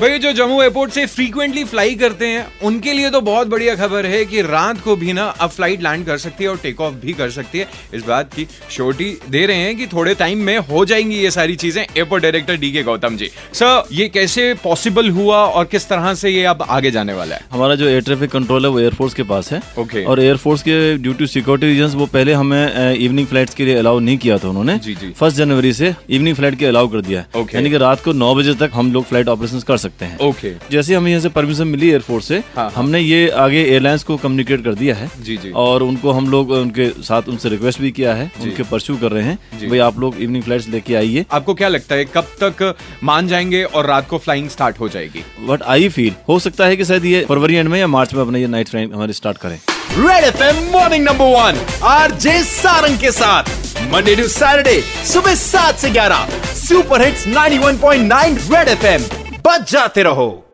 भाई जो जम्मू एयरपोर्ट से फ्रीक्वेंटली फ्लाई करते हैं उनके लिए तो बहुत बढ़िया खबर है कि रात को भी ना अब फ़्लाइट लैंड कर सकती है और टेक ऑफ़ भी कर सकती है। इस बात की श्योरिटी दे रहे हैं कि थोड़े टाइम में हो जाएँगी ये सारी चीज़ें। एयरपोर्ट डायरेक्टर डी के गौतम जी। सर ये कैसे पॉसिबल हुआ और किस तरह से ये अब आगे जाने वाला है? हमारा जो एयर ट्रैफ़िक कंट्रोल है वो एयरफोर्स के पास है। Okay. और एयरफोर्स के ड्यू टू सिक्योरिटी रीजन वो पहले हमें इवनिंग फ़्लाइट के लिए अलाउ नहीं किया था उन्होंने। फ़र्स्ट जनवरी से इवनिंग फ़्लाइट के अलाउ कर दिया है। यानी कि रात को नौ बजे तक हम लोग फ़्लाइट ऑपरेशन कर सकते हैं। Okay okay. जैसे हमें यहाँ से परमिशन मिली एयरफोर्स से हाँ, हाँ। हमने ये आगे एयरलाइंस को कम्युनिकेट कर दिया है। जी, जी। और उनको हम लोग उनके साथ उनसे रिक्वेस्ट भी किया है उनके परस्यू कर रहे हैं। भाई आप लोग इवनिंग फ्लाइट्स लेके आइए। आपको क्या लगता है कब तक मान जाएँगे और रात को फ्लाइंग स्टार्ट हो जाएगी? बट आई फील हो सकता है कि शायद ये फरवरी एंड में या मार्च में अपना ये नाइट फ़्लाइट हमारे स्टार्ट करें। Red FM morning number one RJ Sarang के साथ। मंडे टू सैटरडे सुबह सात से ग्यारह। सुपर हिट्स 91.9 रेड एफएम बच जाते रहो।